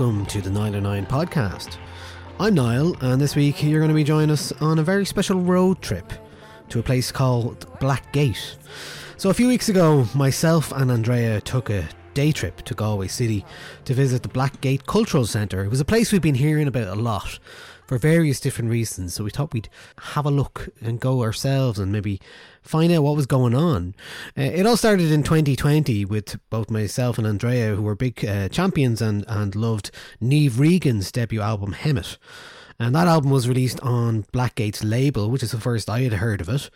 Welcome to the Nialler9 podcast. I'm Niall, and this week you're going to be joining us on a very special road trip to a place called Blackgate. So, a few weeks ago, myself and Andrea took a day trip to Galway City to visit the Blackgate Cultural Centre. It was a place we've been hearing about a lot for various different reasons, so we thought we'd have a look and go ourselves and maybe find out what was going on. Uh, it all started in 2020 with both myself and Andrea, who were big uh, champions and, and loved Niamh Regan's debut album, Hemet. And that album was released on Blackgate's label, which is the first I had heard of it.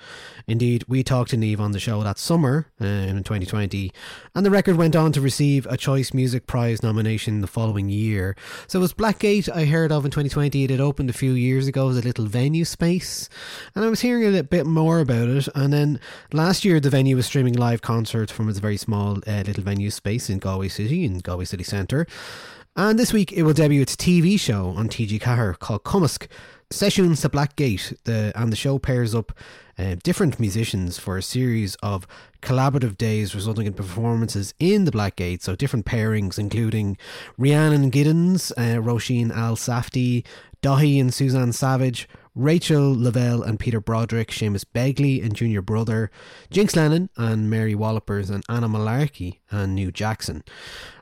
Indeed, we talked to Niamh on the show that summer uh, in 2020, and the record went on to receive a Choice Music Prize nomination the following year. So it was Blackgate I heard of in 2020. It had opened a few years ago as a little venue space, and I was hearing a little bit more about it. And then last year, the venue was streaming live concerts from its very small uh, little venue space in Galway City, in Galway City Centre. And this week it will debut its TV show on TG4 called Cumasc Sessions to Blackgate. The, and the show pairs up uh, different musicians for a series of collaborative days resulting in performances in the Black Gate. So different pairings including Rhiannon Giddens, uh, Roisin El Safty, Daithí and Suzanne Savage, Rachel Lavelle and Peter Broderick, Seamus Begley and Junior Brother, Jinx Lennon and Mary Wallopers and Anna Mullarkey and New Jackson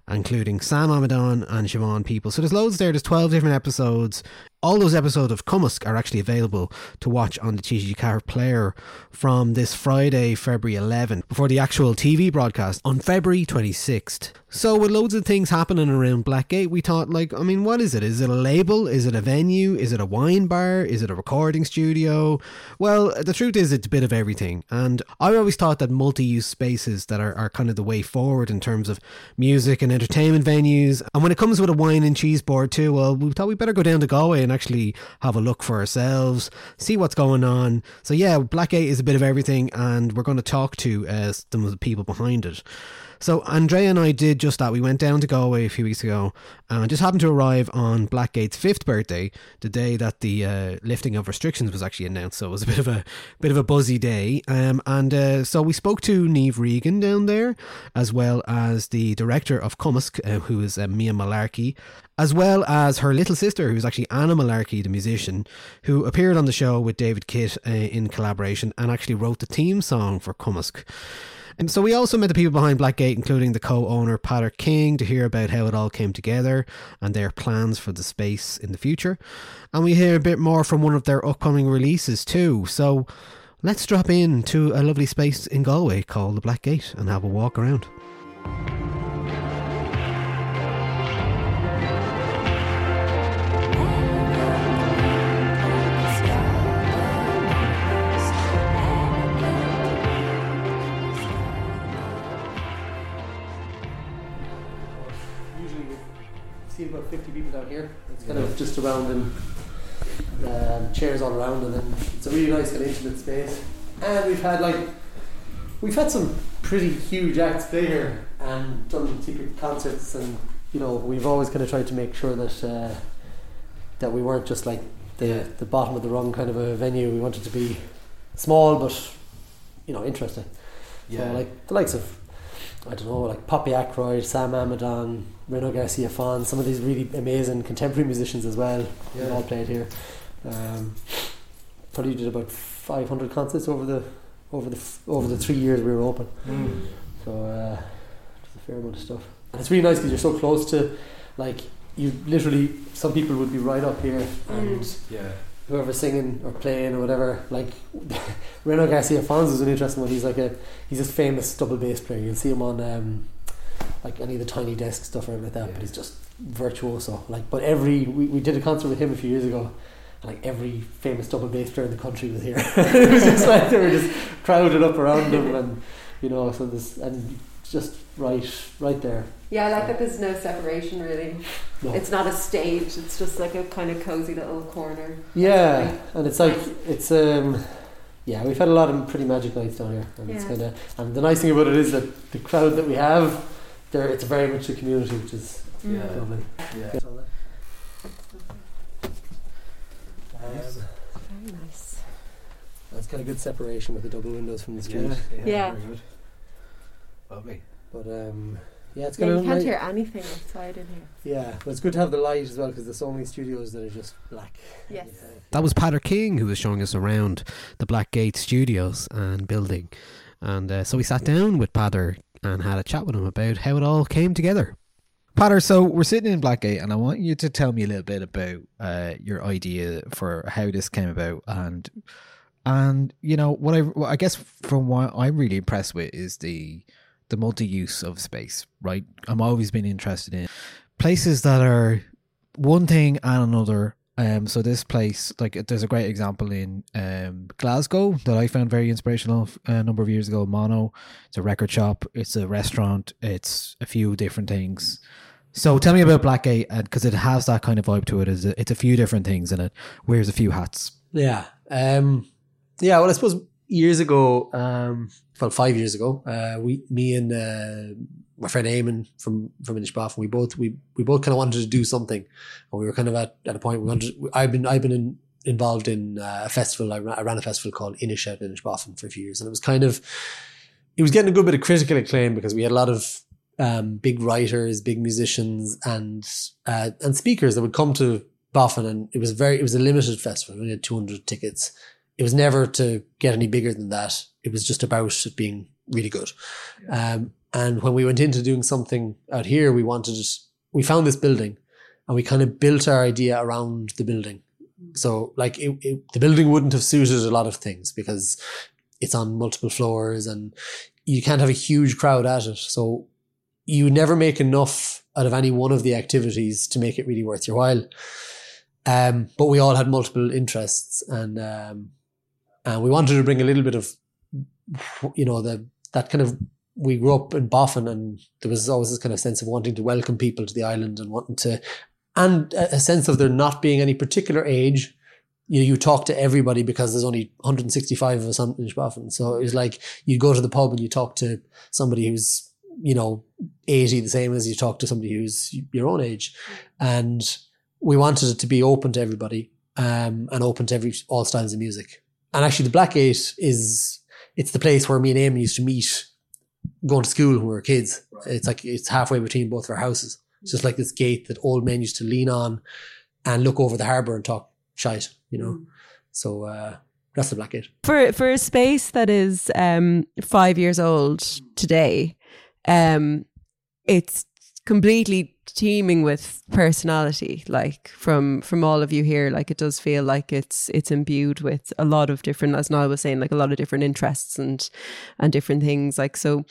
including Sam Amidon and Siobhan People. So there's loads there. There's 12 different episodes. All those episodes of Cumasc are actually available to watch on the TG4 player from this Friday, February 11th, before the actual TV broadcast on February 26th. So, with loads of things happening around Blackgate, we thought, like, I mean, what is it? Is it a label? Is it a venue? Is it a wine bar? Is it a recording studio? Well, the truth is, it's a bit of everything. And I always thought that multi use spaces that are, are kind of the way forward in terms of music and entertainment venues. And when it comes with a wine and cheese board, too, well, we thought we better go down to Galway and actually have a look for ourselves, see what's going on. So, yeah, Blackgate is a bit of everything, and we're going to talk to uh, some of the people behind it. So Andrea and I did just that. We went down to Galway a few weeks ago and just happened to arrive on Blackgate's fifth birthday, the day that the uh, lifting of restrictions was actually announced. So it was a bit of a bit of a buzzy day. Um, and uh, so we spoke to Niamh Regan down there, as well as the director of Cumasc, uh, who is uh, Mia Mullarkey, as well as her little sister, who's actually Anna Mullarkey, the musician, who appeared on the show with David Kitt uh, in collaboration and actually wrote the theme song for Cumasc. And so we also met the people behind Blackgate, including the co-owner Peadar King, to hear about how it all came together and their plans for the space in the future. And we hear a bit more from one of their upcoming releases too. So let's drop in to a lovely space in Galway called the Black Gate and have a walk around. Just around and um, chairs all around, and then it's a really nice and intimate space. And we've had like we've had some pretty huge acts play here and done secret concerts, and you know we've always kind of tried to make sure that uh, that we weren't just like the the bottom of the rung kind of a venue. We wanted to be small but you know interesting. So like the likes of I don't know, like Poppy Ackroyd, Sam Amidon, Renaud Garcia Fon, some of these really amazing contemporary musicians as well. They Yeah. all played here. Um, probably did about five hundred concerts over the over the over the three years we were open. Mm. So uh, a fair amount of stuff. And it's really nice because you're so close to, like, you literally some people would be right up here and yeah. whoever's singing or playing or whatever, like Renaud Garcia Fons is an interesting one. He's like a he's a famous double bass player. You'll see him on um, like any of the tiny desk stuff or like that. Yeah. But he's just virtuoso. Like, but every we, we did a concert with him a few years ago. and, Like every famous double bass player in the country was here. it was just like they were just crowded up around him, and you know, so this and just right, right there. Yeah, I like that there's no separation really. No. It's not a stage, it's just like a kind of cozy little corner. Yeah, and it's like it's um yeah, we've had a lot of pretty magic nights down here, and it's kind of and the nice thing about it is that the crowd that we have, there it's very much a community, which is Yeah. lovely. Yeah. Um, Very nice. that's kind of a good separation with the double windows from the street. Yeah. Yeah. Very good. Lovely. But um, yeah, it's Yeah, kind you can't nice. hear anything outside in here. Yeah, but it's good to have the light as well because there's so many studios that are just black. Yes. That was Peadar King who was showing us around the Black Gate studios and building. And uh, so we sat down with Peadar and had a chat with him about how it all came together. Peadar, so we're sitting in Blackgate, and I want you to tell me a little bit about uh, your idea for how this came about, and and you know what I what I guess from what I'm really impressed with is the the multi use of space. Right, I'm always been interested in places that are one thing and another. Um, so this place, like, there's a great example in um Glasgow that I found very inspirational a number of years ago. Mono, it's a record shop, it's a restaurant, it's a few different things. So tell me about Blackgate, because it has that kind of vibe to it. It's a, it's a few different things, and it wears a few hats. Yeah. Um, yeah. Well, I suppose years ago, um, well, five years ago, uh, we, me and uh, my friend Eamon from from Inishbofin, we both we we both kind of wanted to do something, and we were kind of at, at a point we wanted. I've been I've been in, involved in uh, a festival. I ran, I ran a festival called Inish out in Inishbofin for a few years, and it was kind of it was getting a good bit of critical acclaim because we had a lot of um, big writers, big musicians, and uh, and speakers that would come to Bofin, and it was very it was a limited festival. We only had two hundred tickets. It was never to get any bigger than that. It was just about it being really good. Um, and when we went into doing something out here, we wanted we found this building, and we kind of built our idea around the building. So like it, it, the building wouldn't have suited a lot of things because it's on multiple floors and you can't have a huge crowd at it. So you never make enough out of any one of the activities to make it really worth your while. Um, but we all had multiple interests and um, and we wanted to bring a little bit of you know the that kind of we grew up in Bofin and there was always this kind of sense of wanting to welcome people to the island and wanting to and a sense of there not being any particular age you know, you talk to everybody because there's only 165 of us on Inishbofin. So it was like you go to the pub and you talk to somebody who's you know 80 the same as you talk to somebody who's your own age and we wanted it to be open to everybody um, and open to every all styles of music and actually the Black Gate is it's the place where me and amy used to meet going to school when we were kids. It's like it's halfway between both of our houses. It's just like this gate that old men used to lean on and look over the harbour and talk shite you know? So uh, that's the blackgate for for a space that is um five years old today um it's completely teeming with personality like from from all of you here like it does feel like it's it's imbued with a lot of different as Niall was saying like a lot of different interests and and different things like so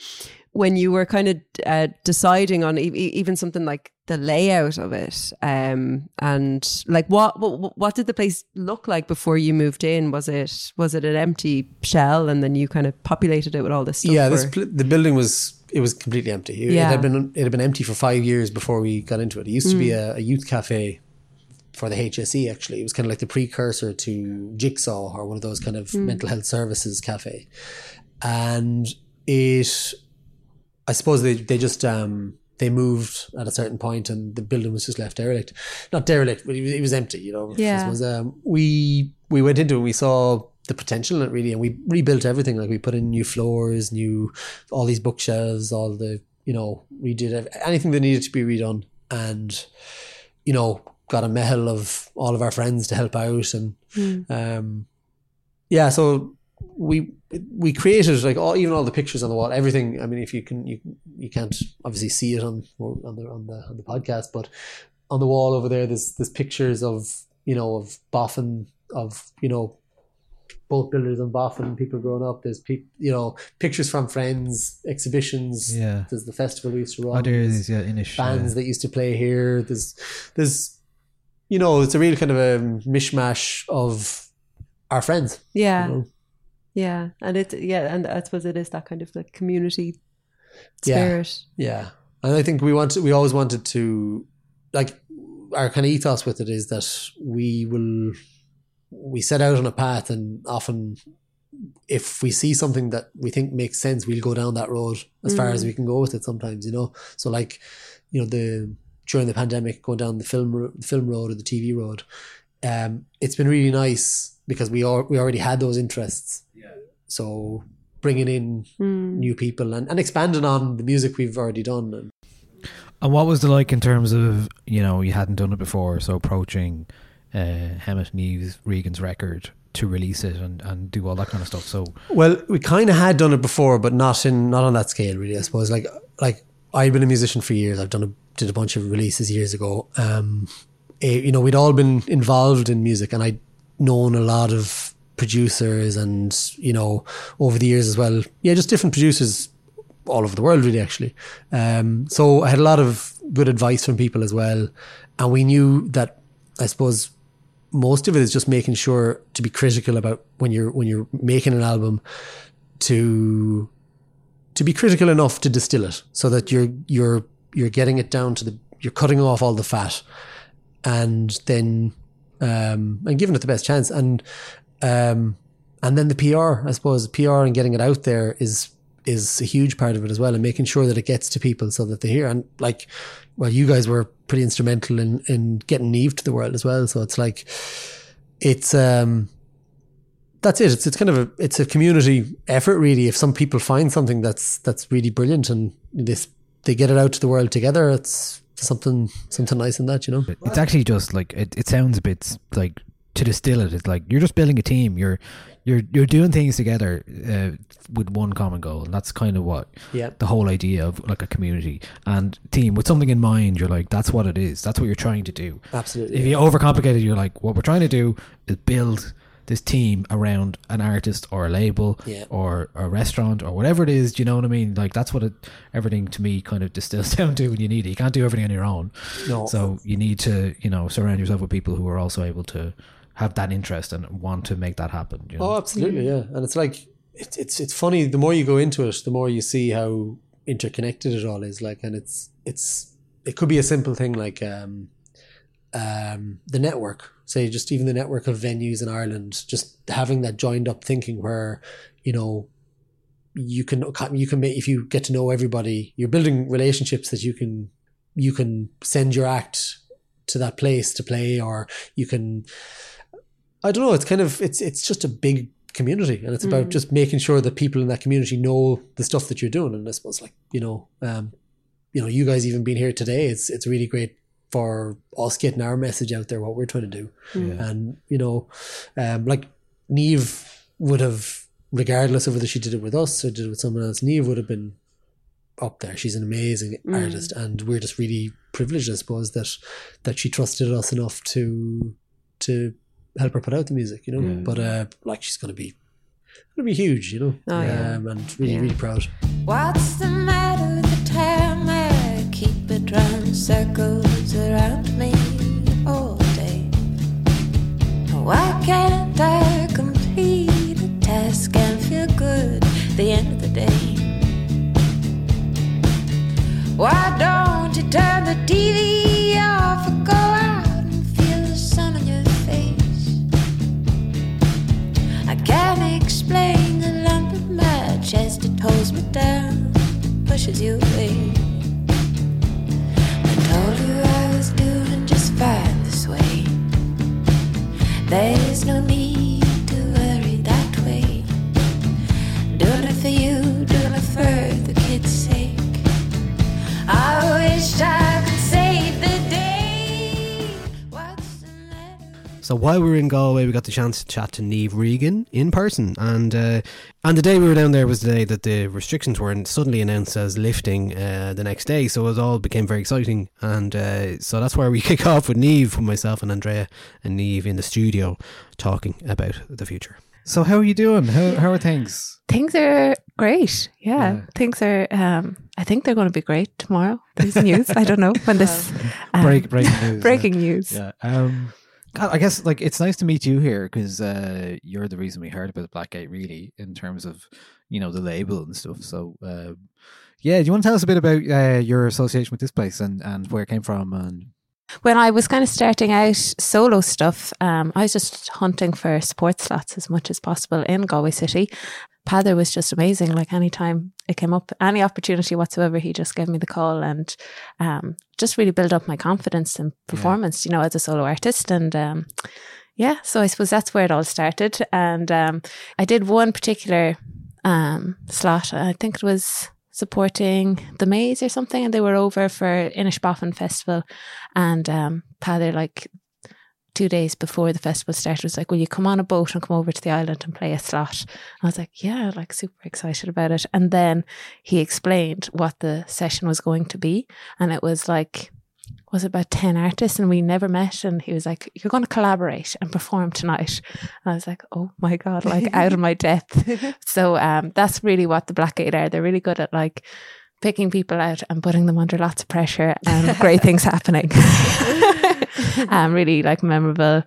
when you were kind of uh, deciding on e- even something like the layout of it um and like what, what what did the place look like before you moved in? Was it was it an empty shell and then you kind of populated it with all this stuff yeah this pl- the building was it was completely empty it, it had been it had been empty for five years before we got into it it used to be a, a youth cafe for the HSE. Actually, it was kind of like the precursor to Jigsaw or one of those kind of mental health services cafe, and it. I suppose they they just um they moved at a certain point and the building was just left derelict. Not derelict, but it was, it was empty. You know. Yeah. Um, we we went into it. and We saw the potential in it really, and we rebuilt everything. Like we put in new floors, new all these bookshelves, all the you know redid anything that needed to be redone, and you know got a meitheal of all of our friends to help out, and um, yeah, so we we created like all even all the pictures on the wall, everything. I mean, if you can you you can't obviously see it on on the on the on the podcast, but on the wall over there, there's there's pictures of you know of Bofin of you know both builders on Bofin, people growing up. There's pe- you know pictures from friends, exhibitions. Yeah. There's the festival we used to run. Oh, there's yeah, Inish. bands yeah. that used to play here. There's there's you know it's a real kind of a mishmash of our friends. Yeah. you know? Yeah. And it, yeah. And I suppose it is that kind of like community Yeah. spirit. Yeah, and I think we want we always wanted to like our kind of ethos with it is that we will we set out on a path and often if we see something that we think makes sense we'll go down that road as far as we can go with it sometimes you know? So like you know the during the pandemic going down the film the film road or the TV road um it's been really nice because we are we already had those interests. Yeah. so bringing in new people and, and expanding on the music we've already done and And what was the like in terms of you know you hadn't done it before, so approaching uh, Hemet Neves Regan's record to release it and, and do all that kind of stuff. So Well, we kind of had done it before, but not in not on that scale, really. I suppose. Like like I've been a musician for years. I've done a did a bunch of releases years ago. Um, eh, you know, we'd all been involved in music, and I'd known a lot of producers, and you know, over the years as well. Yeah, just different producers all over the world, really. Actually, um, so I had a lot of good advice from people as well, and we knew that. I suppose most of it is just making sure to be critical about when you're when you're making an album to to be critical enough to distill it so that you're you're you're getting it down to the you're cutting off all the fat and then um and giving it the best chance. And um and then the PR I suppose PR and getting it out there is is a huge part of it as well and making sure that it gets to people so that they hear. And like well you guys were pretty instrumental in in getting Niamh to the world as well. So it's like it's um that's it. It's it's kind of a it's a community effort really. If some people find something that's that's really brilliant and this they get it out to the world together it's something something nice in that you know? It's actually just like it, it sounds a bit like to distill it. It's like you're just building a team. You're you're you're doing things together uh, with one common goal, and that's kind of what Yeah. the whole idea of like a community and team with something in mind. You're like that's what it is. That's what you're trying to do. Absolutely, If you overcomplicate it, you're like what we're trying to do is build this team around an artist or a label Yeah. or a restaurant or whatever it is. Do you know what I mean? Like that's what it, everything to me kind of distills down to. When you need it, you can't do everything on your own. No. So you need to, you know, surround yourself with people who are also able to have that interest and want to make that happen. You know? Oh, absolutely, yeah. And it's like it's it's it's funny. The more you go into it, the more you see how interconnected it all is. Like, and it's it's it could be a simple thing like um, um, the network. Say, just even the network of venues in Ireland, just having that joined up thinking where you know you can you can make if you get to know everybody, you're building relationships that you can you can send your act to that place to play, or you can I don't know. It's kind of it's it's just a big community, and it's about just making sure that people in that community know the stuff that you're doing. And I suppose, like you know, um, you know, you guys even being here today, it's it's really great for us getting our message out there, what we're trying to do, and you know, um, like Niamh would have, regardless of whether she did it with us or did it with someone else, Niamh would have been up there. She's an amazing artist, and we're just really privileged, I suppose, that that she trusted us enough to to help her put out the music, you know. But uh, like she's gonna be gonna be huge, you know. Oh, yeah. um, and really, Yeah. really proud. What's the matter with the time I keep it run circles around me all day? Why can't I complete a task and feel good at the end of the day? Why So while we were in Galway, we got the chance to chat to Niamh Regan in person, and uh, and the day we were down there was the day that the restrictions were suddenly announced as lifting uh, the next day. So it all became very exciting, and uh, so that's where we kick off with Niamh, with myself and Andrea and Niamh in the studio talking about the future. So how are you doing? How how are things? Things are great. Yeah, Yeah. things are. Um, I think they're going to be great tomorrow. This news. I don't know when this um, Break breaking news. breaking news. Yeah. Um, God, I guess like it's nice to meet you here because uh, you're the reason we heard about Blackgate, really, in terms of you know the label and stuff. So, uh, yeah, do you want to tell us a bit about uh, your association with this place and and where it came from? And When I was kind of starting out solo stuff, um, I was just hunting for sports slots as much as possible in Galway City. Peadar was just amazing. Like anytime it came up, any opportunity whatsoever, he just gave me the call and um, just really build up my confidence and performance, you know, as a solo artist. And um, yeah, so I suppose that's where it all started. And um, I did one particular um, slot. I think it was supporting the Maze or something, and they were over for Inishbofin Festival. And um, Peadar, like two days before the festival started, was like, "Will you come on a boat and come over to the island and play a slot?" And I was like, "Yeah," like super excited about it. And then he explained what the session was going to be, and it was like was about 10 artists and we never met and he was like you're going to collaborate and perform tonight. And i was like oh my god like out of my depth. So um that's really what the black blackgate are. They're really good at like picking people out and putting them under lots of pressure and great things happening. Um really like memorable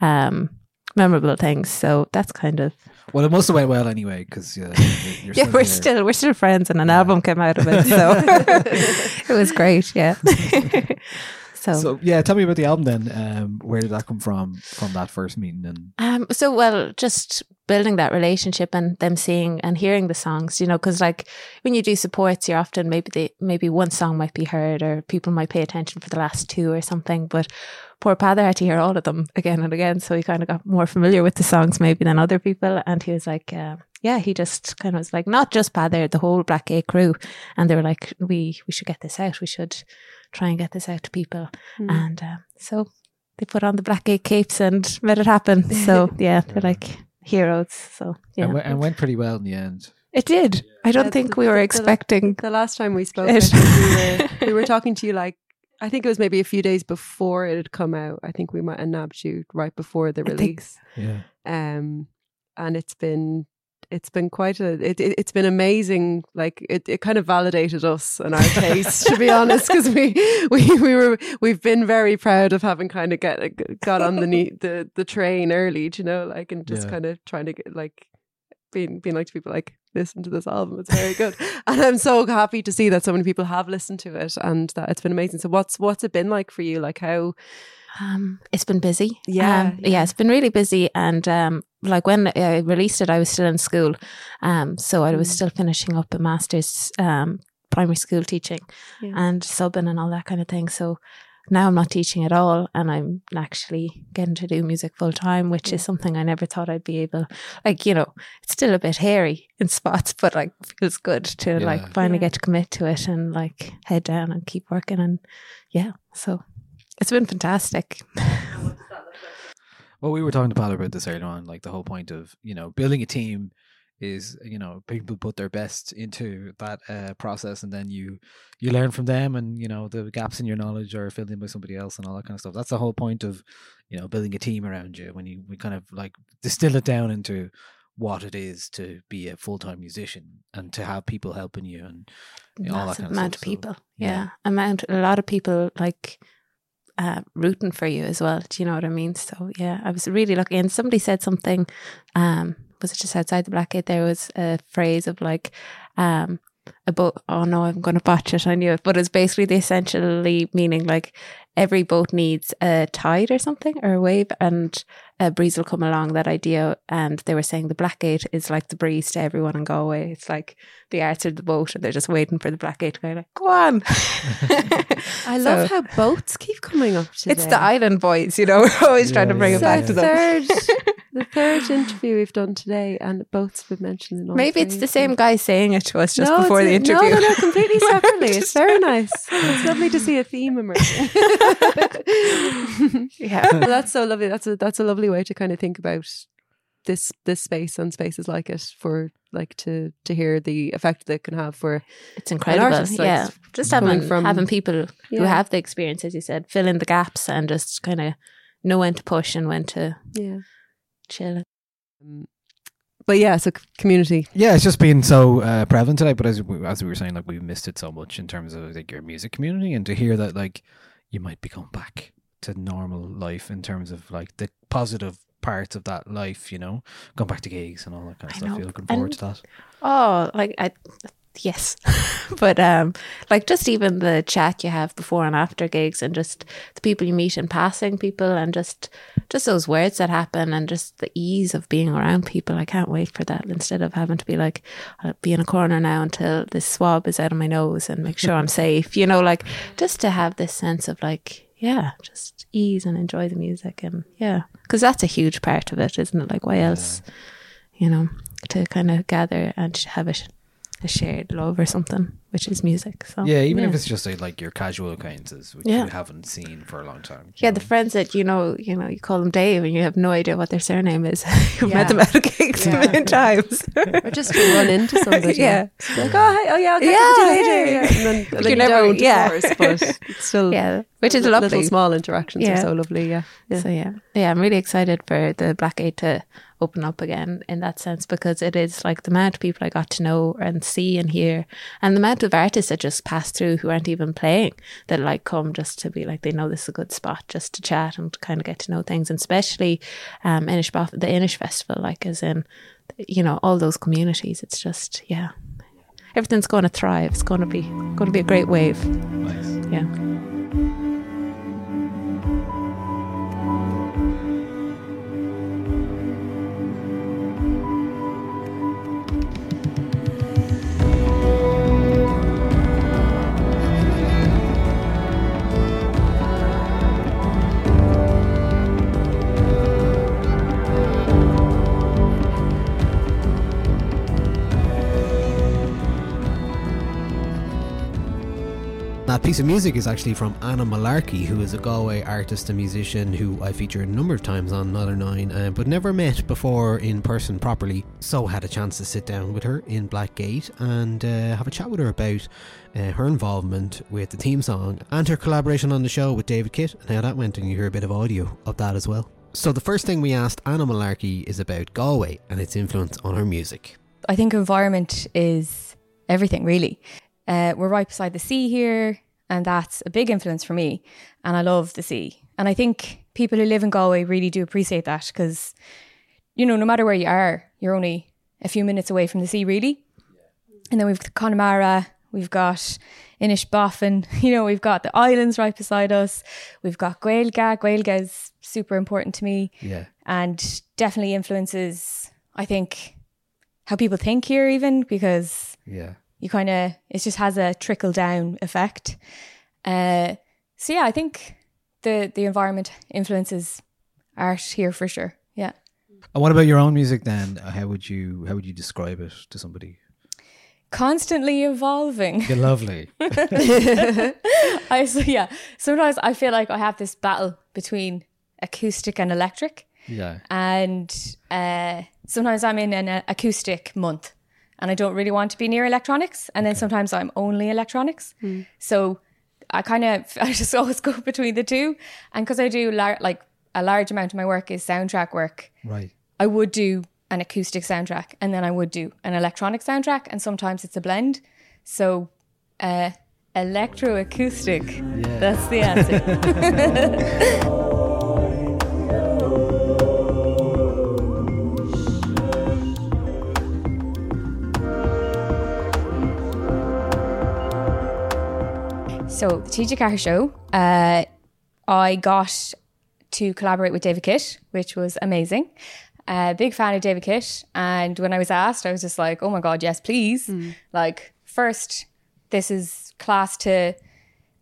um memorable things. So that's kind of well, it must have went well anyway because you're yeah we're here. still we're still friends and an album came out of it so it was great yeah so, So yeah, tell me about the album then. Um, where did that come from? From that first meeting and Um, so well, just building that relationship and them seeing and hearing the songs, you know, because like when you do supports, you're often maybe they maybe one song might be heard or people might pay attention for the last two or something, but poor Peadar had to hear all of them again and again, so he kind of got more familiar with the songs maybe than other people, and he was like, uh, yeah, he just kind of was like, not just Peadar, the whole Blackgate crew, and they were like, we we should get this out, we should try and get this out to people, and uh, so they put on the Blackgate capes and made it happen. So yeah, they're like heroes. So yeah, and, we- and went pretty well in the end. it did. I don't Yeah, think the- we were the- the- expecting. The last time we spoke, It- we were we were talking to you like I think it was maybe a few days before it had come out. I think we might have nabbed you right before the release. Yeah. Um, and it's been it's been quite a it, it it's been amazing. Like it, it kind of validated us and our taste, to be honest, because we we we were we've been very proud of having kind of get got on the the the train early, you know, like and just Yeah. kind of trying to get like being being like to people like listen to this album it's very good and i'm so happy to see that so many people have listened to it and that it's been amazing so what's what's it been like for you like how Um, it's been busy. Yeah, Um, yeah, it's been really busy. And um, like when I released it, I was still in school. Um, so I was Mm. still finishing up a master's um primary school teaching Yeah. and subbing and all that kind of thing. So now I'm not teaching at all, and I'm actually getting to do music full time, which is mm. something I never thought I'd be able. Like you know, it's still a bit hairy in spots, but like feels good to Yeah. like finally Yeah. get to commit to it and like head down and keep working and yeah. So it's been fantastic. Well, we were talking to Paul about this earlier on. Like the whole point of you know building a team is you know people put their best into that uh, process, and then you you learn from them, and you know the gaps in your knowledge are filled in by somebody else, and all that kind of stuff. That's the whole point of you know building a team around you when you we kind of like distill it down into what it is to be a full time musician and to have people helping you and you know, all that kind of amount stuff. of people. So, yeah. amount a lot of people like uh, rooting for you as well. Do you know what I mean? So yeah, I was really lucky. And somebody said something. Um, was it just outside the Blackgate? There was a phrase of like, um, a boat. Oh no, I'm going to botch it. I knew it, but it's basically the essentially meaning like every boat needs a tide or something or a wave, and a breeze will come along. That idea, and they were saying the Blackgate is like the breeze to everyone in Galway. It's like the arts of the boat, and they're just waiting for the Blackgate to go like, go on. I love how boats keep coming up today. It's the island boys, you know. We're always trying to bring it So back to them. third, the third interview we've done today, and both have been mentioned in all Maybe it's the same guy saying it to us just No, before the interview. No, no, no, completely separately. It's very nice. It's lovely to see a theme emerging. yeah. Well, that's so lovely. That's a that's a lovely way to kind of think about this this space and spaces like it for like to to hear the effect that it can have for It's incredible. artist, like, yeah. Just having from- having people who have the experience, as you said, fill in the gaps and just kind of know when to push and when to yeah. Chill. But yeah, so c- community. Yeah, it's just been so uh, prevalent today. But as we, as we were saying, like we missed it so much in terms of like your music community, and to hear that like you might be going back to normal life in terms of like the positive parts of that life, you know, going back to gigs and all that kind of I stuff. know. You're looking forward And- to that. Oh, like I yes. but um like just even the chat you have before and after gigs and just the people you meet in passing people and just just those words that happen and just the ease of being around people. I can't wait for that instead of having to be like I'll be in a corner now until this swab is out of my nose and make sure I'm safe. You know, like just to have this sense of like yeah, just ease and enjoy the music and yeah, because that's a huge part of it, isn't it? Like why else? you know, to kind of gather and have a, a shared love or something, which is music. So yeah, even if it's just like, like your casual acquaintances, which Yeah. you haven't seen for a long time. yeah, the friends that you know, you know, you call them Dave, and you have no idea what their surname is. You've Yeah. met them at a gigs a million times. Or just to run into somebody. Yeah. Just like, oh, hey, oh yeah, I'll get Yeah, to you later. yeah, Yeah. yeah. And then, and You you never- don't, of yeah. course, but still yeah, which is li- lovely. Little small interactions Yeah. are so lovely. Yeah. yeah. So yeah, yeah, I'm really excited for the Black Gate to open up again in that sense because it is like the amount of people I got to know and see and hear, and the amount of artists that just pass through who aren't even playing that like come just to be like they know this is a good spot just to chat and to kind of get to know things, and especially um Inish Bof- the Inish Festival, like as in you know all those communities. It's just yeah, everything's going to thrive. It's going to be going to be a great wave. Nice. Yeah. That piece of music is actually from Anna Mullarkey, who is a Galway artist and musician who I featured a number of times on Nialler9, uh, but never met before in person properly. So had a chance to sit down with her in Blackgate and uh, have a chat with her about uh, her involvement with the theme song and her collaboration on the show with David Kitt and how that went. And you hear a bit of audio of that as well. So the first thing we asked Anna Mullarkey is about Galway and its influence on her music. I think environment is everything, really. Uh, we're right beside the sea here, and that's a big influence for me. And I love the sea. And I think people who live in Galway really do appreciate that because, you know, no matter where you are, you're only a few minutes away from the sea, really. And then we've got Connemara, we've got Inishbofin, you know, we've got the islands right beside us. We've got Gaeilge. Gaeilge is super important to me Yeah. and definitely influences, I think, how people think here, even because Yeah. You kind of it just has a trickle down effect. Uh, so yeah, I think the the environment influences art here for sure. Yeah. And what about your own music then? How would you how would you describe it to somebody? Constantly evolving. You're lovely. I so yeah. Sometimes I feel like I have this battle between acoustic and electric. Yeah. and uh, sometimes I'm in an uh, acoustic month and I don't really want to be near electronics. And then sometimes I'm only electronics. So I kind of, I just always go between the two. And because I do lar- like a large amount of my work is soundtrack work, Right. I would do an acoustic soundtrack and then I would do an electronic soundtrack. And sometimes it's a blend. So uh, electroacoustic, that's the answer. So the TG4 show, uh, I got to collaborate with David Kitt, which was amazing. Uh, big fan of David Kitt, and when I was asked, I was just like, "Oh my god, yes, please!" Like, first, this is class to,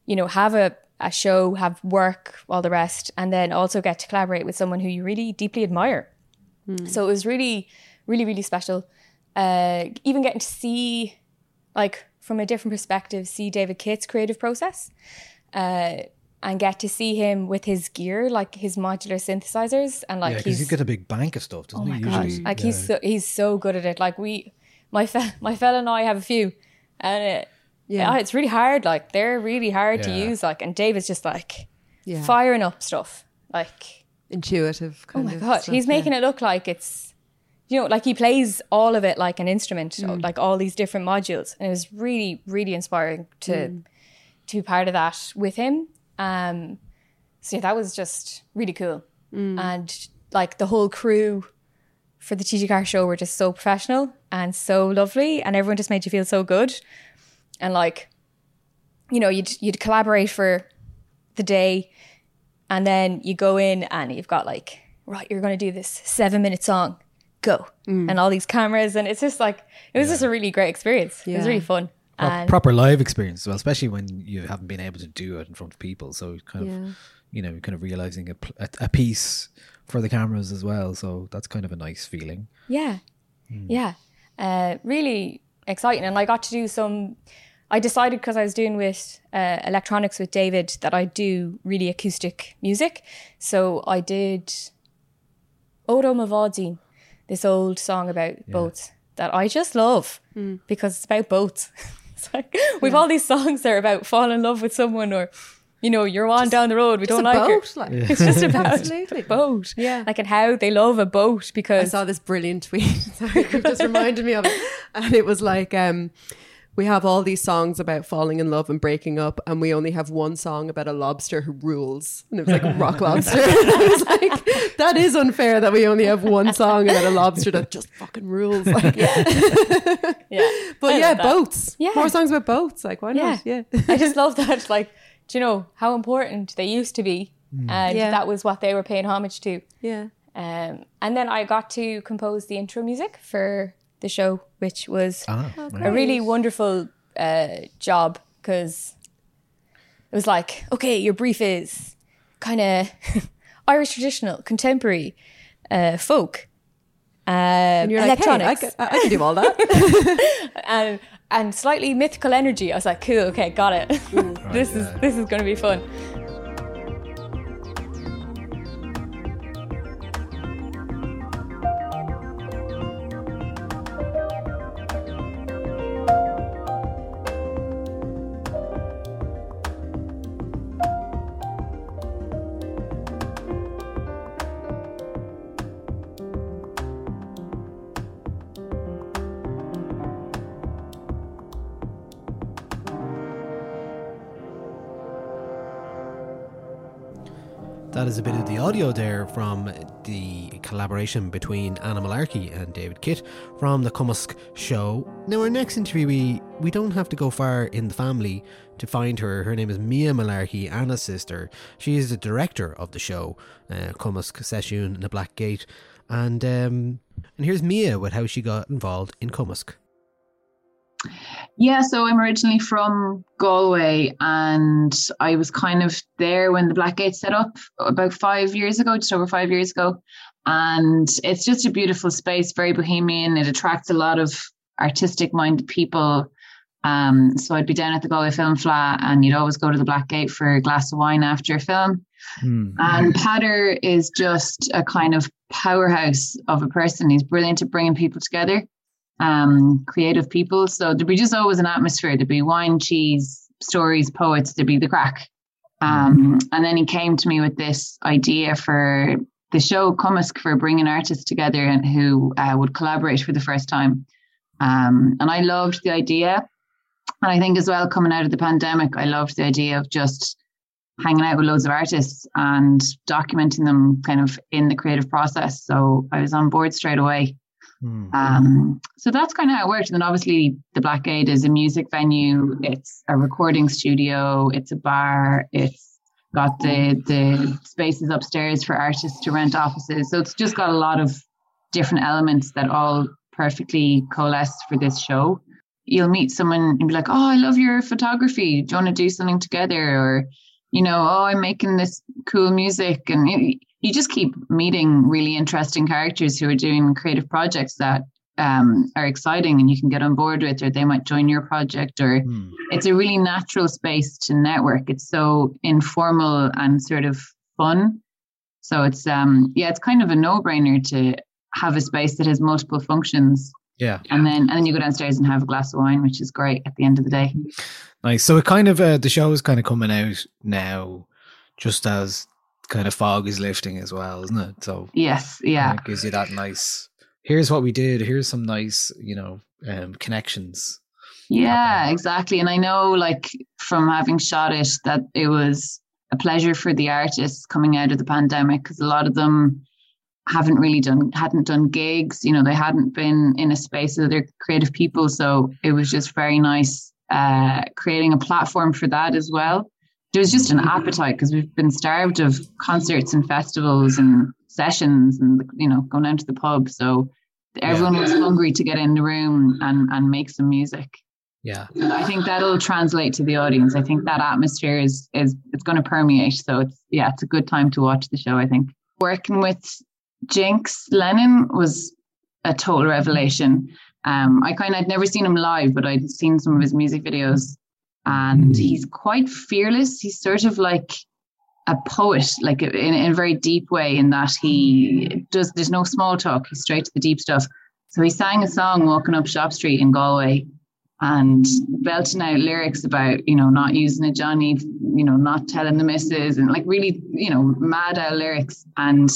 you know, have a a show, have work, all the rest, and then also get to collaborate with someone who you really deeply admire. So it was really, really, really special. Uh, even getting to see, like, from a different perspective, see David Kitt's creative process uh, and get to see him with his gear, like his modular synthesizers. And, like, yeah, because he's. you get a big bank of stuff, doesn't oh he? gosh. Usually, Like, yeah. he's, so, he's so good at it. Like, we, my, fe- my fella and I have a few. And it, Yeah. yeah, it's really hard. Like, they're really hard to use. Like, and David's just like Yeah. firing up stuff. Like, Intuitive Oh my of. god, stuff, he's yeah. making it look like it's you know, like he plays all of it like an instrument, Mm. like all these different modules. And it was really, really inspiring to Mm. to be part of that with him. Um so yeah, that was just really cool. Mm. And like the whole crew for the TG4 show were just so professional and so lovely and everyone just made you feel so good. And like, you know, you'd you'd collaborate for the day and then you go in and you've got like, right, you're going to do this seven minute song, go. Mm. And all these cameras. And it's just like, it was just a really great experience. It was really fun. Pro- And proper live experience as well, especially when you haven't been able to do it in front of people. So it's kind of, you know, kind of realizing a, a, a piece for the cameras as well. So that's kind of a nice feeling. yeah, Hmm. yeah, uh, really exciting. And I got to do some, I decided because I was doing with uh, electronics with David that I do really acoustic music. So I did Odo Mavadzin, this old song about boats that I just love because it's about boats. it's like we've all these songs that are about fall in love with someone or you know you're on down the road we don't a like her. boat, like. It's just about Absolutely. a boat. Yeah. like and how they love a boat because I saw this brilliant tweet. Sorry, it just reminded me of it. And it was like, um, we have all these songs about falling in love and breaking up, and we only have one song about a lobster who rules. And it was like rock lobster. and I was like, that is unfair that we only have one song about a lobster that just fucking rules. Like, yeah, but I yeah, love boats. Yeah. More songs about boats. Like, why not? Yeah. Yeah. I just love that. Like, do you know how important they used to be, and Yeah. that was what they were paying homage to. Yeah. Um, and then I got to compose the intro music for the show, which was Ah, a really wonderful uh, job because it was like, okay, your brief is kind of Irish traditional, contemporary, uh, folk, um, And you're like, hey, I, can, I I can do all that. and and slightly mythical energy. I was like, cool, okay, got it. this is this is going to be fun. Is a bit of the audio there from the collaboration between Anna Mullarkey and David Kitt from the Cumasc show. Now, our next interviewee, we don't have to go far in the family to find her. Her name is Mia Mullarkey, Anna's sister. She is the director of the show, uh, Cumasc Session in the Black Gate. And, um, and here's Mia with how she got involved in Cumasc. Yeah, so I'm originally from Galway and I was kind of there when the Blackgate set up about five years ago, just over five years ago. And it's just a beautiful space, very bohemian. It attracts a lot of artistic minded people. Um, so I'd be down at the Galway Film Fleadh and you'd always go to the Blackgate for a glass of wine after a film. And Peadar is just a kind of powerhouse of a person. He's brilliant at bringing people together um, creative people. So there'd be just always an atmosphere. There'd be wine, cheese, stories, poets. There'd be the crack. Um, and then he came to me with this idea for the show Cumasc for bringing artists together and who uh, would collaborate for the first time. Um, and I loved the idea. And I think as well, coming out of the pandemic, I loved the idea of just hanging out with loads of artists and documenting them kind of in the creative process. So I was on board straight away. Hmm. Um, so that's kind of how it works. And then obviously the Black Gate is a music venue. It's a recording studio. It's a bar. It's got the the spaces upstairs for artists to rent offices. So it's just got a lot of different elements that all perfectly coalesce for this show. You'll meet someone and be like, "Oh, I love your photography. Do you want to do something together?" Or, you know, "Oh, I'm making this cool music," and you, just keep meeting really interesting characters who are doing creative projects that um, are exciting and you can get on board with, or they might join your project, or Hmm. it's a really natural space to network. It's so informal and sort of fun. So it's um yeah, it's kind of a no-brainer to have a space that has multiple functions. Yeah. And then and then you go downstairs and have a glass of wine, which is great at the end of the day. Nice. So it kind of uh, the show is kind of coming out now, just as kind of fog is lifting as well, isn't it? So Yes, yeah. it gives you that nice. Here's what we did. Here's some nice, you know, um, connections. Yeah, exactly. And I know, like, from having shot it, that it was a pleasure for the artists coming out of the pandemic because a lot of them haven't really done, hadn't done gigs. You know, they hadn't been in a space with other creative people. So it was just very nice uh, creating a platform for that as well. There was just an appetite because we've been starved of concerts and festivals and sessions and, you know, going down to the pub. So everyone was hungry to get in the room and, and make some music. Yeah. And I think that'll translate to the audience. I think that atmosphere is is it's going to permeate. So it's yeah, it's a good time to watch the show. I think working with Jinx Lennon was a total revelation. Um, I kind of I'd never seen him live, but I'd seen some of his music videos, and he's quite fearless. He's sort of like a poet, like in, in a very deep way, in that he does. There's no small talk. He's straight to the deep stuff. So he sang a song walking up Shop Street in Galway, and belting out lyrics about you know not using a Johnny, you know not telling the missus, and like really you know mad out lyrics and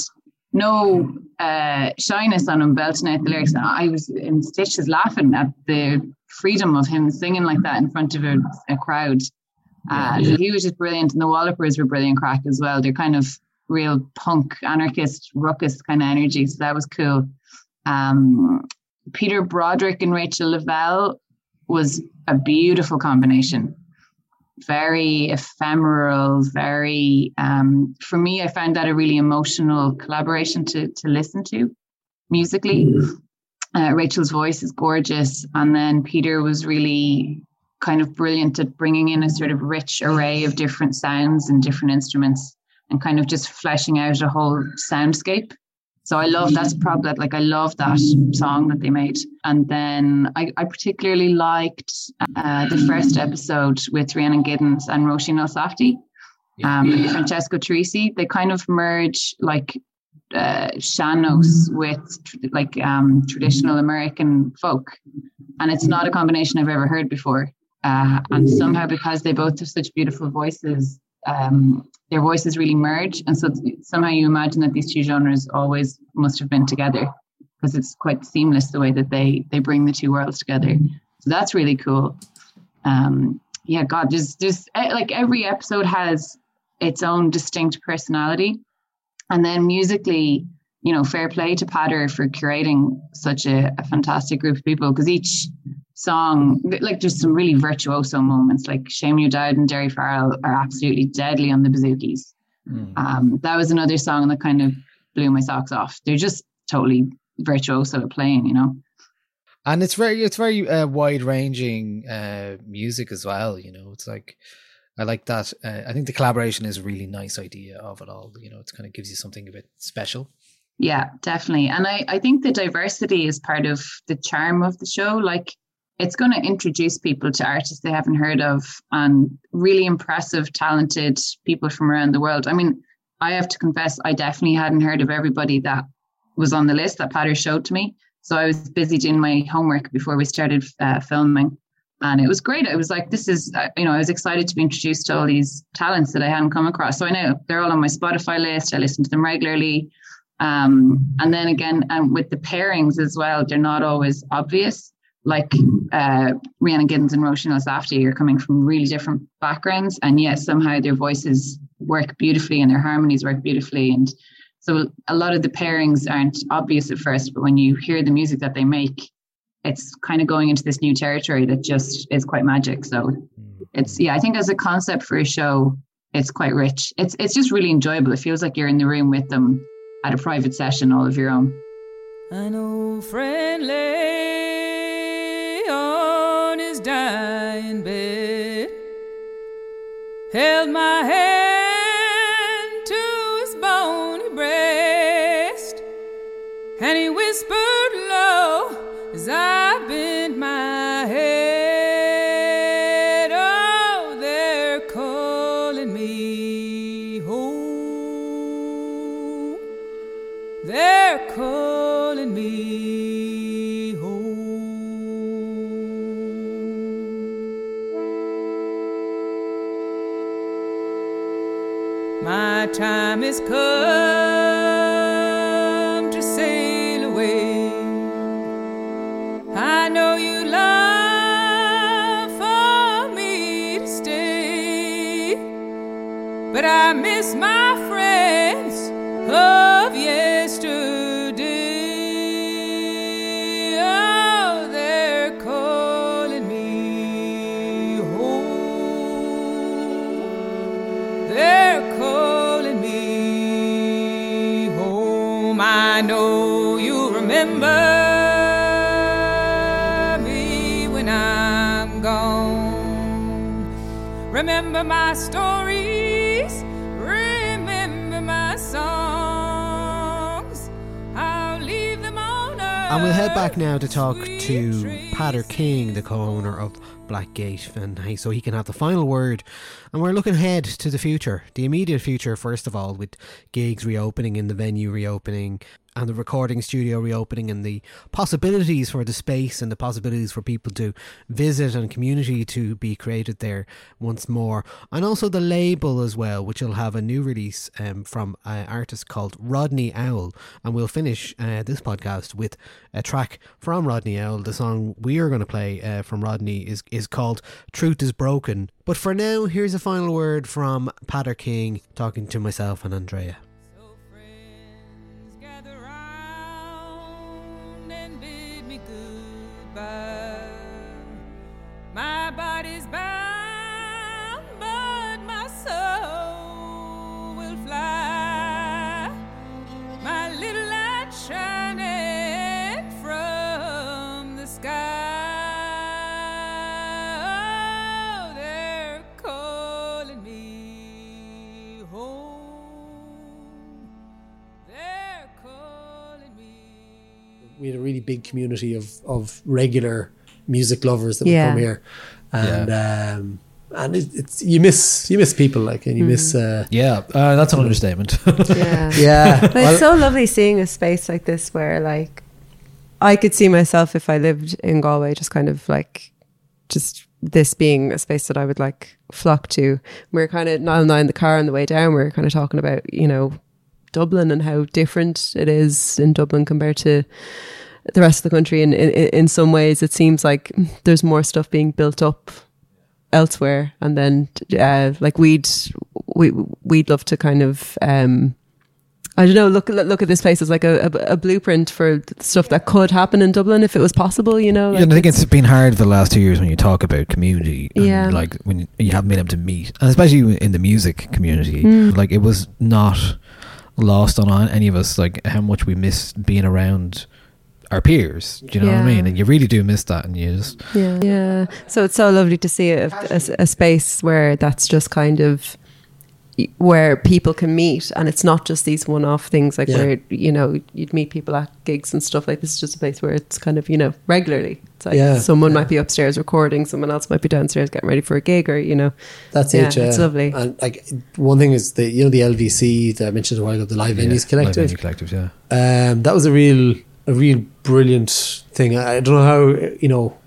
no uh, shyness on him belting out the lyrics. I was in stitches laughing at the freedom of him singing like that in front of a, a crowd. Uh, so he was just brilliant, and the Wallopers were brilliant crack as well. They're kind of real punk, anarchist, ruckus kind of energy. So that was cool. Um, Peter Broderick and Rachel Lavelle was a beautiful combination. Very ephemeral, very um, for me, I found that a really emotional collaboration to to listen to musically. Uh, Rachel's voice is gorgeous, and then Peter was really kind of brilliant at bringing in a sort of rich array of different sounds and different instruments, and kind of just fleshing out a whole soundscape. So I love that's probably like I love that song that they made. And then I, I particularly liked uh, the first episode with Rhiannon Giddens and Roisin Safty, um, and Francesco Turrisi. They kind of merge like uh, sean-nós with tr- like um, traditional American folk, and it's not a combination I've ever heard before. Uh, and somehow because they both have such beautiful voices, um, their voices really merge, and so somehow you imagine that these two genres always must have been together because it's quite seamless the way that they they bring the two worlds together. So that's really cool. Um, yeah, God, just there's eh, like every episode has its own distinct personality, and then musically, you know, fair play to Peadar for curating such a, a fantastic group of people because each song, like there's some really virtuoso moments, like Shane Dowd and Derry Farrell are absolutely deadly on the bouzoukis. Um, that was another song that kind of blew my socks off. They're just totally virtuoso at playing, you know. and it's very it's very uh, wide ranging uh, music as well. You know, it's like I like that. Uh, I think the collaboration is a really nice idea of it all. You know, it kind of gives you something a bit special. Yeah, definitely. And I, I think the diversity is part of the charm of the show. Like it's going to introduce people to artists they haven't heard of and really impressive, talented people from around the world. I mean, I have to confess, I definitely hadn't heard of everybody that was on the list that Peadar showed to me. So I was busy doing my homework before we started uh, filming. And it was great. I was like, this is, uh, you know, I was excited to be introduced to all these talents that I hadn't come across. So I know they're all on my Spotify list. I listen to them regularly. Um, and then again, um, with the pairings as well, they're not always obvious. Like uh, Rhiannon Giddens and Safty are coming from really different backgrounds, and yet somehow their voices work beautifully and their harmonies work beautifully. And So a lot of the pairings aren't obvious at first, but when you hear the music that they make, it's kind of going into this new territory that just is quite magic. So mm-hmm. it's yeah, I think as a concept for a show, it's quite rich. It's it's just really enjoyable. It feels like you're in the room with them at a private session, all of your own. An old friend lay on his dying bed, held my hand Remember my stories. Remember my songs. I'll leave them on earth. And we'll head back now to talk to Peadar King, the co-owner of Black Gate, and hey, so he can have the final word. And we're looking ahead to the future, the immediate future, first of all, with gigs reopening and the venue reopening, and the recording studio reopening, and the possibilities for the space and the possibilities for people to visit and community to be created there once more, and also the label as well, which will have a new release um, from an artist called Rodney Owl, and we'll finish uh, this podcast with a track from Rodney Owl. The song we are going to play uh, from Rodney is is called "Truth Is Broken." But for now, here's a final word from Peadar King talking to myself and Andrea. We had a really big community of of regular music lovers that Yeah. would come here, and um, and it, it's you miss you miss people like and you miss uh, Yeah, uh, that's an understatement. Yeah. yeah. But it's so lovely seeing a space like this where like I could see myself if I lived in Galway just kind of like just this being a space that I would like flock to. We're kind of now now in the car on the way down, we're kind of talking about, you know, Dublin and how different it is in Dublin compared to the rest of the country. And in, in, in some ways, it seems like there's more stuff being built up elsewhere. And then, uh, like we'd we we'd love to kind of um, I don't know. Look look at this place as like a, a, a blueprint for stuff that could happen in Dublin if it was possible. You know, Yeah, like and I think it's been hard the last two years when you talk about community. And Yeah. Like when you haven't been able to meet, and especially in the music community, Mm. like it was not lost on any of us, like how much we miss being around our peers. Do you know what I mean? And you really do miss that, and you just Yeah. Yeah. So it's so lovely to see a, a, a space where that's just kind of where people can meet and it's not just these one-off things like Yeah. where you know you'd meet people at gigs and stuff like this is just a place where it's kind of you know regularly it's like Yeah. someone might be upstairs recording someone else might be downstairs getting ready for a gig or you know That's yeah, it. Yeah. it's lovely And like one thing is the you know the LVC that I mentioned a while ago, the Live Yeah, Venues Live Collective. Venue Collective, yeah. Um, that was a real a real brilliant thing. I I don't know how you know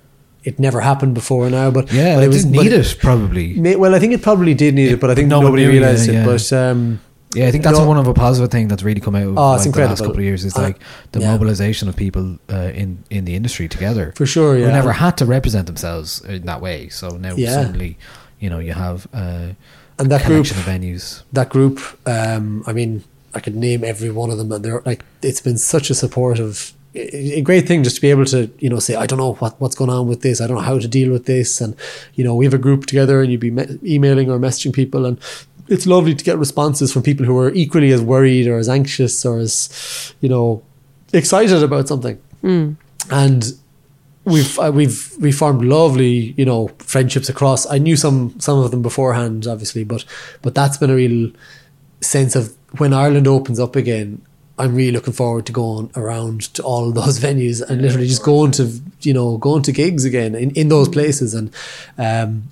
it never happened before now, but Yeah, but it didn't need it, probably. May, well, I think it probably did need it, but I think no one nobody realized yeah, it. yeah. But um, Yeah, I think that's no- one of a positive thing that's really come out of Oh, like, it's the last couple of years is Uh, like the yeah. mobilization of people uh, in in the industry together For sure, who never had to represent themselves in that way. So now Yeah. suddenly, you know, you have uh, and that a group of venues. that group um, I mean I could name every one of them, and they're like it's been such a supportive. A great thing just to be able to, you know, say I don't know what what's going on with this. I don't know how to deal with this, and you know, we have a group together, and you'd be me- emailing or messaging people, and it's lovely to get responses from people who are equally as worried or as anxious or as, you know, excited about something. Mm. And we've uh, we've we formed lovely you know friendships across. I knew some some of them beforehand, obviously, but but that's been a real sense of when Ireland opens up again. I'm really looking forward to going around to all those venues and literally just going to you know going to gigs again in, in those places. And um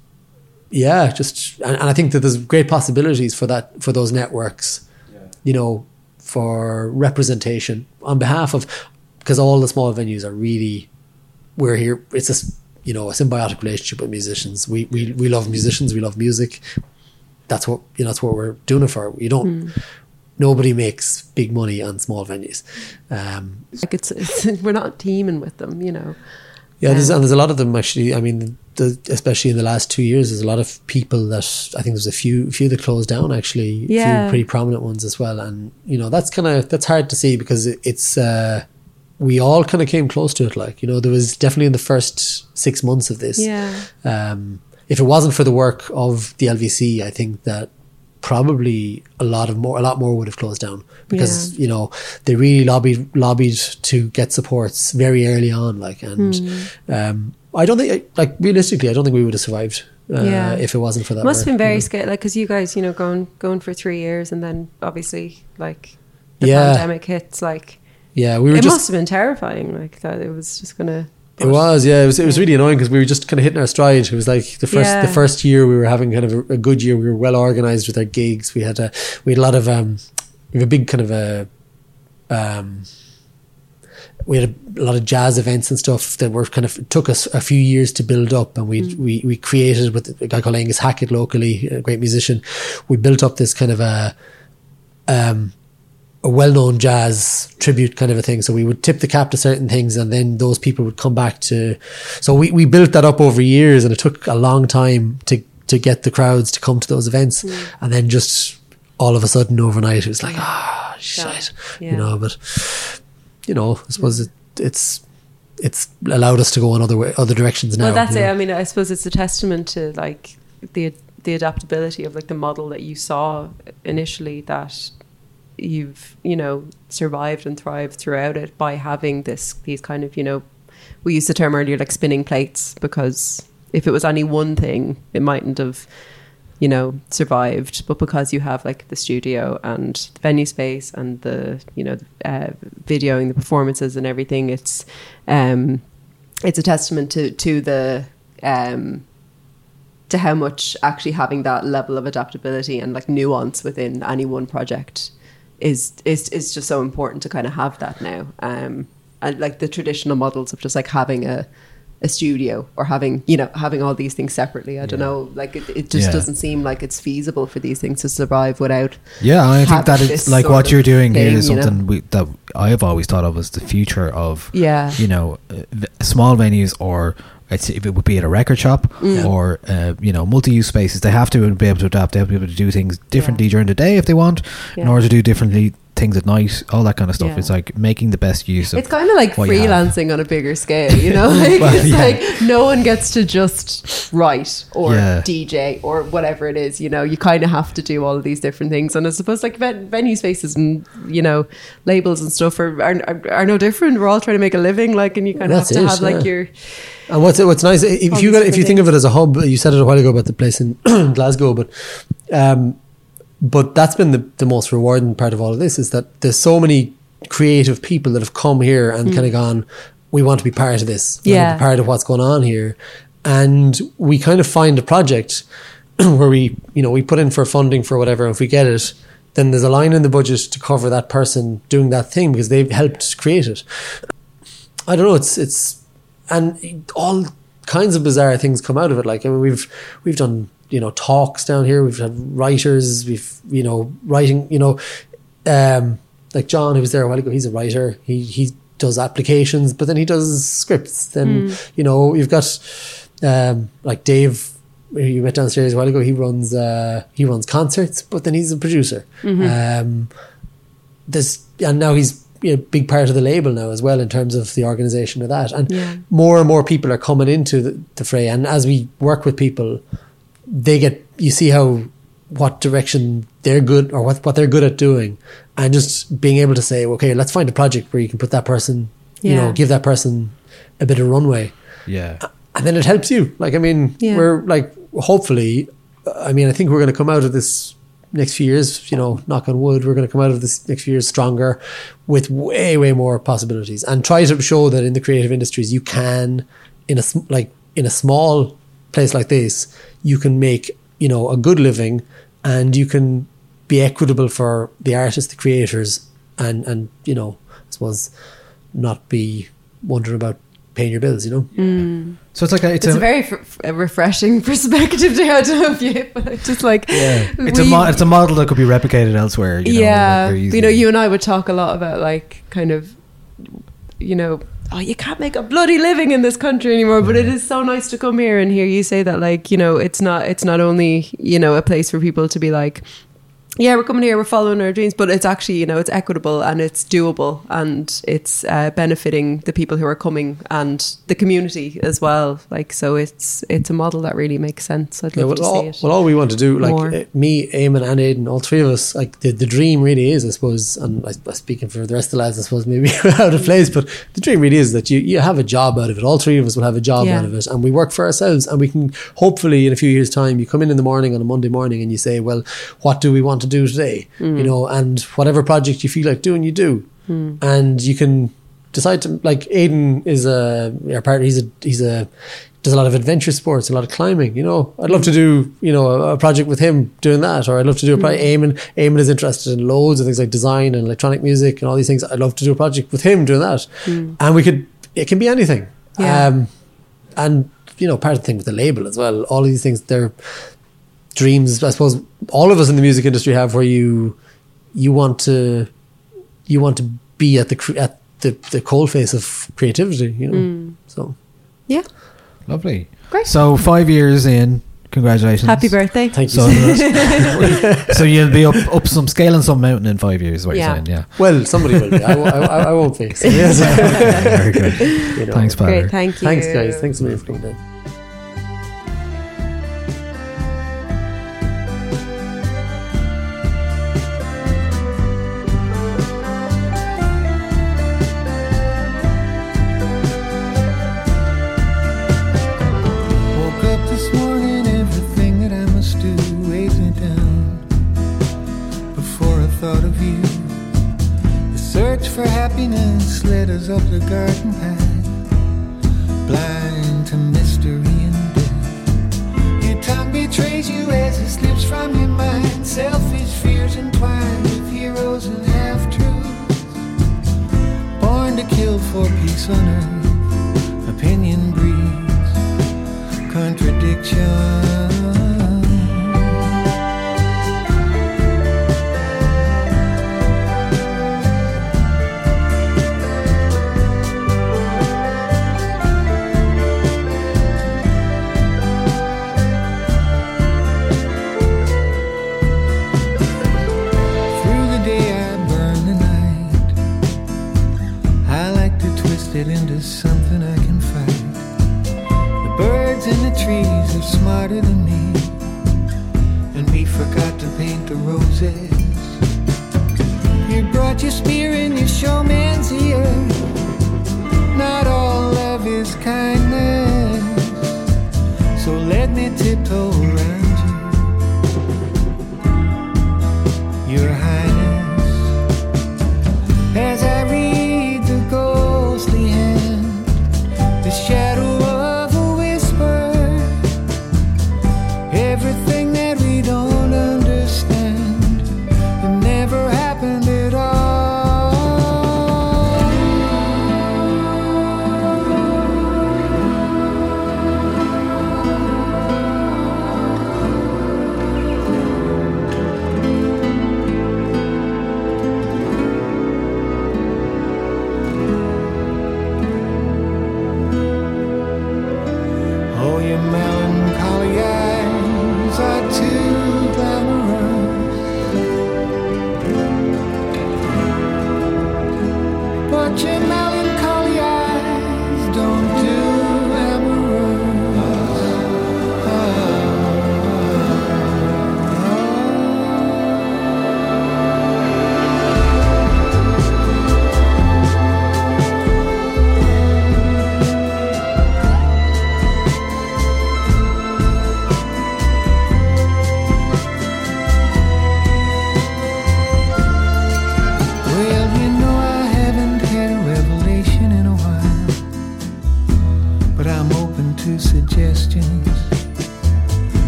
yeah just and, and I think that there's great possibilities for that for those networks you know for representation on behalf of because all the small venues are really we're here it's a you know a symbiotic relationship with musicians. We we, we love musicians we love music. That's what you know that's what we're doing it for. You don't nobody makes big money on small venues um Like it's, it's we're not teeming with them, you know. yeah, there's, and there's a lot of them actually. I mean, the, especially in the last two years, there's a lot of people that I think there's a few few that closed down actually. A Yeah. few pretty prominent ones as well, and you know that's kind of that's hard to see because it, it's uh, we all kind of came close to it. Like you know, there was definitely in the first six months of this. Yeah. Um, if it wasn't for the work of the LVC, I think that probably a lot of more a lot more would have closed down because you know they really lobbied lobbied to get supports very early on like and Hmm. um i don't think like realistically i don't think we would have survived uh, Yeah. if it wasn't for that Must have been very you know. scary, like because you guys, you know, going going for three years and then obviously like the Yeah. pandemic hits. Like yeah we were it just must have been terrifying. Like that, it was just gonna. It was, yeah. It was. It was really annoying because we were just kind of hitting our stride. It was like the first, Yeah. the first year we were having kind of a, a good year. We were well organized with our gigs. We had a, we had a lot of, um, we have a big kind of a, um, we had a, lot of jazz events and stuff that were kind of took us a few years to build up, and we we we created with a guy called Angus Hackett locally, a great musician. We built up this kind of a, um, a well-known jazz tribute kind of a thing. So we would tip the cap to certain things, and then those people would come back to. So we, we built that up over years, and it took a long time to to get the crowds to come to those events, and then just all of a sudden overnight, it was like ah shit, Yeah. you know. But you know, I suppose it, it's it's allowed us to go in other way, other directions now. well, that's it. know. I mean, I suppose it's a testament to like the the adaptability of like the model that you saw initially that you've you know survived and thrived throughout it by having this these kind of you know we used the term earlier like spinning plates because if it was any one thing it mightn't have you know survived. But because you have like the studio and the venue space and the you know uh, videoing the performances and everything it's um it's a testament to to the um to how much actually having that level of adaptability and like nuance within any one project is is is just so important to kind of have that now um and like the traditional models of just like having a a studio or having you know having all these things separately i don't know like it, it just Yeah. doesn't seem like it's feasible for these things to survive without Yeah, I think that it's like what you're doing here thing, is you know? we, that I have always thought of as the future of, Yeah. you know, uh, small venues or it's, if it would be at a record shop Mm. or uh, you know multi-use spaces. They have to be able to adapt. They have to be able to do things differently during the day if they want, in order to do differently things at night. All that kind of stuff. Yeah. It's like making the best use of. It's kind of like what you have. freelancing on a bigger scale, you know? Like, Well, it's yeah. like no one gets to just write or Yeah. DJ or whatever it is, you know? You kind of have to do all of these different things. And I suppose like ven- venue spaces and, you know, labels and stuff are, are, are, are no different. We're all trying to make a living, like, and you kind of have to it, have like your. And what's it what's nice if you got if you think of it as a hub, you said it a while ago about the place in Glasgow, but um, but that's been the, the most rewarding part of all of this is that there's so many creative people that have come here and Mm. kind of gone, we want to be part of this, we want to Yeah. part of what's going on here, and we kind of find a project where we you know we put in for funding for whatever, and if we get it. Then there's a line in the budget to cover that person doing that thing because they've helped create it. I don't know. It's it's and all kinds of bizarre things come out of it. Like I mean, we've we've done you know talks down here. We've had writers. We've you know writing. You know, um, like John who was there a while ago. He's a writer. He he does applications, but then he does scripts. Then Mm. you know you've got um, like Dave. who You met downstairs a while ago. He runs uh, he runs concerts, but then he's a producer. Mhm. Um, there's and now he's a big part of the label now as well in terms of the organization of that. And Yeah. more and more people are coming into the, the fray. And as we work with people, they get you see how what direction they're good or what, what they're good at doing and just being able to say okay let's find a project where you can put that person you know give that person a bit of runway Yeah. and then it helps you like i mean Yeah. we're like hopefully i mean i think we're going to come out of this next few years you know knock on wood we're going to come out of this next few years stronger with way way more possibilities and try to show that in the creative industries you can in a like in a small place like this you can make you know a good living and you can be equitable for the artists the creators and and you know i suppose not be wondering about paying your bills you know Mm. So it's like a, It's, it's, a, a, very f- a refreshing perspective to have to have you, but it's just like yeah. it's a mo- it's a model that could be replicated elsewhere. You know, yeah, you know, you and I would talk a lot about like kind of, you know, oh, you can't make a bloody living in this country anymore. But it is so nice to come here and hear you say that, like, you know, it's not it's not only you know a place for people to be like. Yeah, we're coming here, we're following our dreams, but it's actually, you know, it's equitable and it's doable and it's uh, benefiting the people who are coming and the community as well. Like, so it's it's a model that really makes sense. I'd Yeah, love well, to all, see it. well, all we want to do, like more. uh, me, Eamon, and Aidan, all three of us, like the, the dream really is, I suppose, and I, I'm speaking for the rest of the lads, I suppose, maybe out of place, but the dream really is that you, you have a job out of it. All three of us will have a job Yeah. out of it, and we work for ourselves, and we can hopefully in a few years' time, you come in in the morning on a Monday morning and you say, well, what do we want to do today? Mm. You know, and whatever project you feel like doing, you do, Mm. and you can decide to like Aiden is a our partner. He's a he's a does a lot of adventure sports, a lot of climbing. You know, I'd love to do you know a, a project with him doing that, or I'd love to do a project. Eamon Eamon is interested in loads of things like design and electronic music and all these things. I'd love to do a project with him doing that, Mm. and we could. It can be anything. Yeah. Um, and you know, part of the thing with the label as well. All of these things, they're dreams. I suppose all of us in the music industry have where you you want to you want to be at the cre- at the the coal face of creativity. You know, Mm. so yeah, lovely. Great. So five years in, congratulations. Happy birthday. Thank So, so you'll be up up some scale scaling some mountain in five years. is What Yeah. you're saying? Yeah. Well, somebody will be. I, I, I won't be. So, yes. Very good. You know. Thanks, Peadar. Great, thank you. Thanks, guys. Thanks a million for coming down. Search for happiness led us up the garden path, blind to mystery and death. Your tongue betrays you as it slips from your mind. Selfish fears entwined with heroes and half truths. Born to kill for peace on earth, opinion breeds contradiction. Are smarter than me, and we forgot to paint the roses. You brought your spear and your showman's ear. Not all love is kindness, so let me tiptoe around